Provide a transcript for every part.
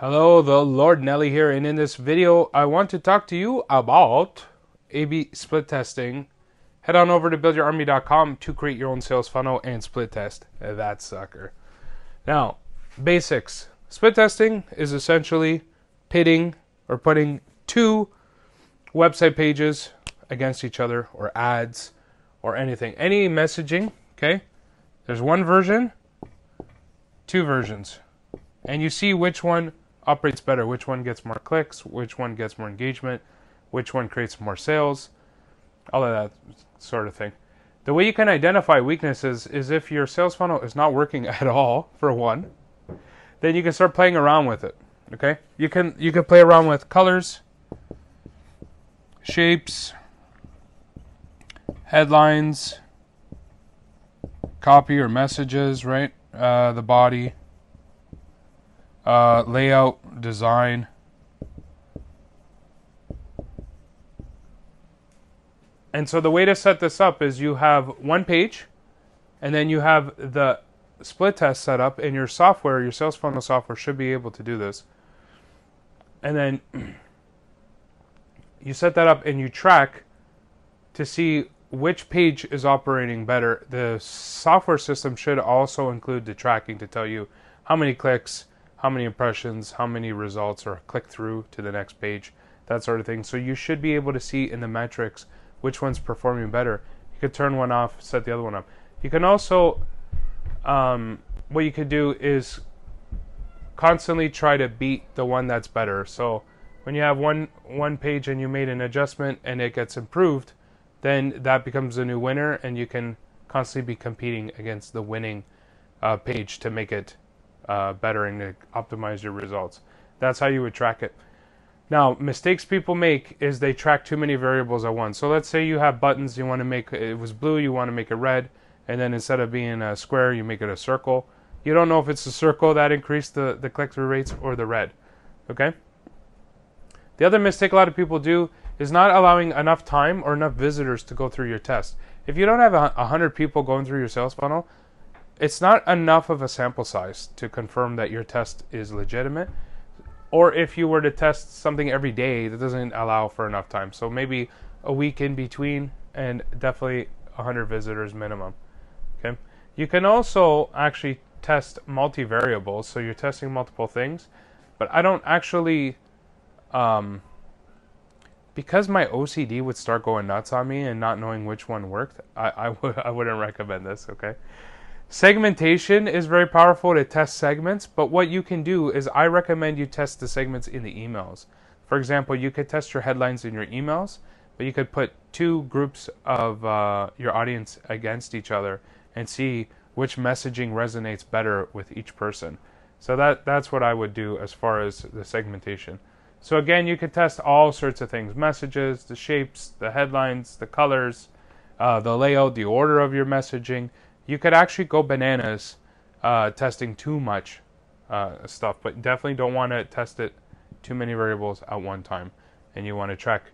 Hello, the Lord Nelly here, and in this video, I want to talk to you about A-B split testing. Head on over to buildyourarmy.com to create your own sales funnel and split test that sucker. Now, basics. Split testing is essentially pitting or putting two website pages against each other or ads or anything. Any messaging, okay? There's one version, two versions. And you see which one operates better, which one gets more clicks, which one gets more engagement, which one creates more sales, all of that sort of thing. The way you can identify weaknesses is if your sales funnel is not working at all, for one, then you can start playing around with it. Okay? You can you can play around with colors, shapes, headlines, copy or messages, right? Uh, the body, uh, layout, design. And so the way to set this up is you have one page, and then you have the split test set up and your software. Your sales funnel software should be able to do this. And then you set that up and you track to see which page is operating better. The software system should also include the tracking to tell you how many clicks, how many impressions, how many results or click through to the next page, that sort of thing. So you should be able to see in the metrics which one's performing better. You could turn one off, set the other one up. You can also, um, what you could do is constantly try to beat the one that's better. So when you have one one page and you made an adjustment and it gets improved, then that becomes a new winner, and you can constantly be competing against the winning uh, page to make it uh, to optimize your results. That's how you would track it. Now, mistakes people make is they track too many variables at once. So let's say you have buttons, you want to make it was blue, you want to make it red, and then instead of being a square, you make it a circle. You don't know if it's the circle that increased the, the click through rates or the red. Okay? The other mistake a lot of people do is not allowing enough time or enough visitors to go through your test. If you don't have a 100 people going through your sales funnel, it's not enough of a sample size to confirm that your test is legitimate. Or if you were to test something every day, that doesn't allow for enough time. So maybe a week in between and definitely 100 visitors minimum. Okay. You can also actually test multi-variables, so you're testing multiple things, but I don't actually um, because my OCD would start going nuts on me and not knowing which one worked, I, I, w- I wouldn't recommend this, okay? Segmentation is very powerful to test segments, but what you can do is I recommend you test the segments in the emails. For example, you could test your headlines in your emails, but you could put two groups of uh, your audience against each other and see which messaging resonates better with each person. So that that's what I would do as far as the segmentation. So again, you could test all sorts of things: messages, the shapes, the headlines, the colors, uh, the layout, the order of your messaging. You could actually go bananas uh, testing too much uh, stuff, but definitely don't want to test it too many variables at one time, and you want to track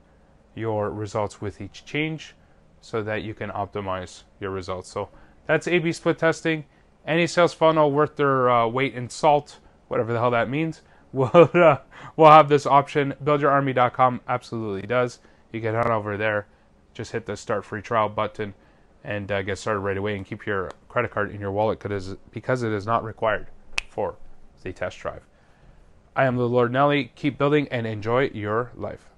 your results with each change so that you can optimize your results. So that's A/B split testing. Any sales funnel worth their uh, weight in salt, whatever the hell that means will uh, will have this option. BuildYourArmy.com absolutely does. You can head over there, just hit the start free trial button, and uh, get started right away. And keep your credit card in your wallet because because it is not required for the test drive. I am the Lord Nelly. Keep building and enjoy your life.